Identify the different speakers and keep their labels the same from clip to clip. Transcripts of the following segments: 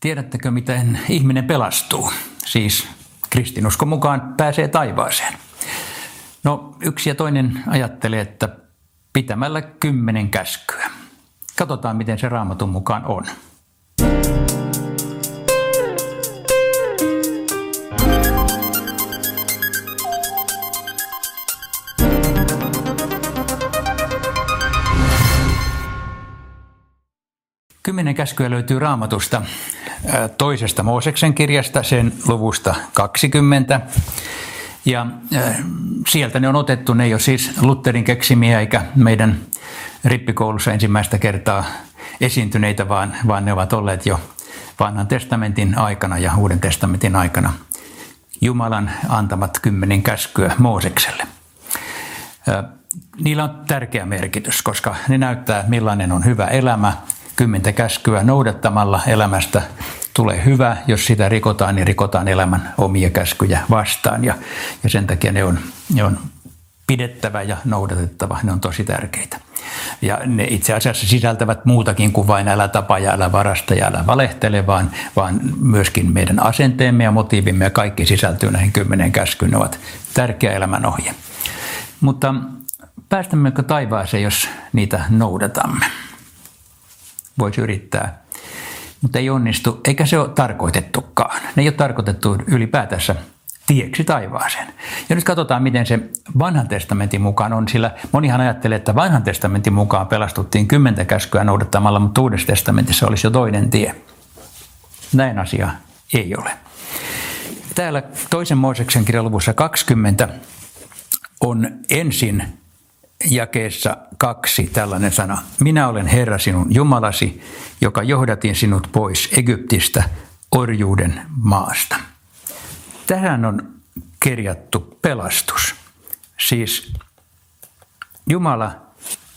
Speaker 1: Tiedättekö, miten ihminen pelastuu? Siis kristinuskon mukaan pääsee taivaaseen. No yksi ja toinen ajattelee, että pitämällä kymmenen käskyä. Katsotaan, miten se raamatun mukaan on. Kymmenen käskyä löytyy raamatusta toisesta Mooseksen kirjasta, sen luvusta 20. Ja sieltä ne on otettu, ne ei ole siis Lutherin keksimiä eikä meidän rippikoulussa ensimmäistä kertaa esiintyneitä, vaan, vaan ne ovat olleet jo vanhan testamentin aikana ja uuden testamentin aikana Jumalan antamat kymmenen käskyä Moosekselle. Niillä on tärkeä merkitys, koska ne näyttää millainen on hyvä elämä – kymmentä käskyä noudattamalla elämästä tulee hyvä. Jos sitä rikotaan, niin rikotaan elämän omia käskyjä vastaan. Ja, ja sen takia ne on, ne on pidettävä ja noudatettava. Ne on tosi tärkeitä. Ja ne itse asiassa sisältävät muutakin kuin vain älä tapa ja älä varasta ja älä valehtele, vaan, vaan myöskin meidän asenteemme ja motiivimme ja kaikki sisältyy näihin kymmenen käskyyn. Ne ovat tärkeä elämän ohje. Mutta päästämmekö taivaaseen, jos niitä noudatamme? Voisi yrittää, mutta ei onnistu, eikä se ole tarkoitettukaan. Ne ei ole tarkoitettu ylipäätänsä tieksi taivaaseen. Ja nyt katsotaan, miten se vanhan testamentin mukaan on, sillä monihan ajattelee, että vanhan testamentin mukaan pelastuttiin kymmentä käskyä noudattamalla, mutta uudessa testamentissa olisi jo toinen tie. Näin asia ei ole. Täällä toisen Mooseksen kirjan luvussa 20 on ensin jakeessa kaksi tällainen sana. Minä olen Herra sinun Jumalasi, joka johdatin sinut pois Egyptistä orjuuden maasta. Tähän on kirjattu pelastus. Siis Jumala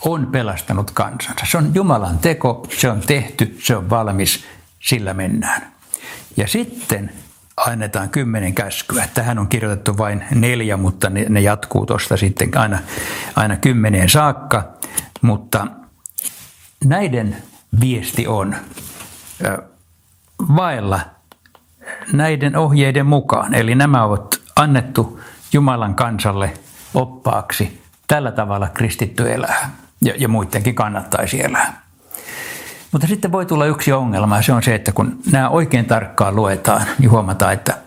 Speaker 1: on pelastanut kansansa. Se on Jumalan teko, se on tehty, se on valmis, sillä mennään. Ja sitten annetaan kymmenen käskyä. Tähän on kirjoitettu vain neljä, mutta ne, ne jatkuu tuosta sitten aina, aina kymmeneen saakka. Mutta näiden viesti on vailla näiden ohjeiden mukaan. Eli nämä ovat annettu Jumalan kansalle oppaaksi. Tällä tavalla kristitty elää ja, ja muidenkin kannattaisi elää. Mutta sitten voi tulla yksi ongelma ja se on se, että kun nämä oikein tarkkaan luetaan, niin huomataan, että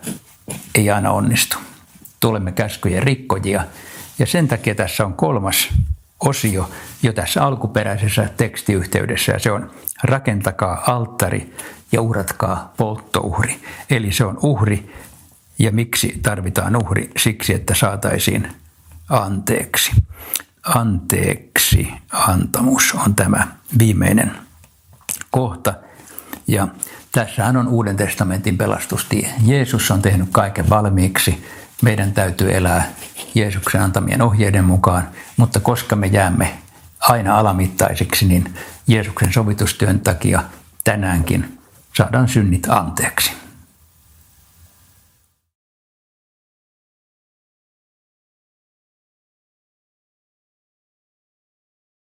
Speaker 1: ei aina onnistu. Tulemme käskyjen rikkojia ja sen takia tässä on kolmas osio jo tässä alkuperäisessä tekstiyhteydessä ja se on rakentakaa alttari ja uhratkaa polttouhri. Eli se on uhri ja miksi tarvitaan uhri? Siksi, että saataisiin anteeksi. Anteeksi antamus on tämä viimeinen kohta. Ja tässähän on Uuden testamentin pelastustie. Jeesus on tehnyt kaiken valmiiksi. Meidän täytyy elää Jeesuksen antamien ohjeiden mukaan, mutta koska me jäämme aina alamittaisiksi, niin Jeesuksen sovitustyön takia tänäänkin saadaan synnit anteeksi.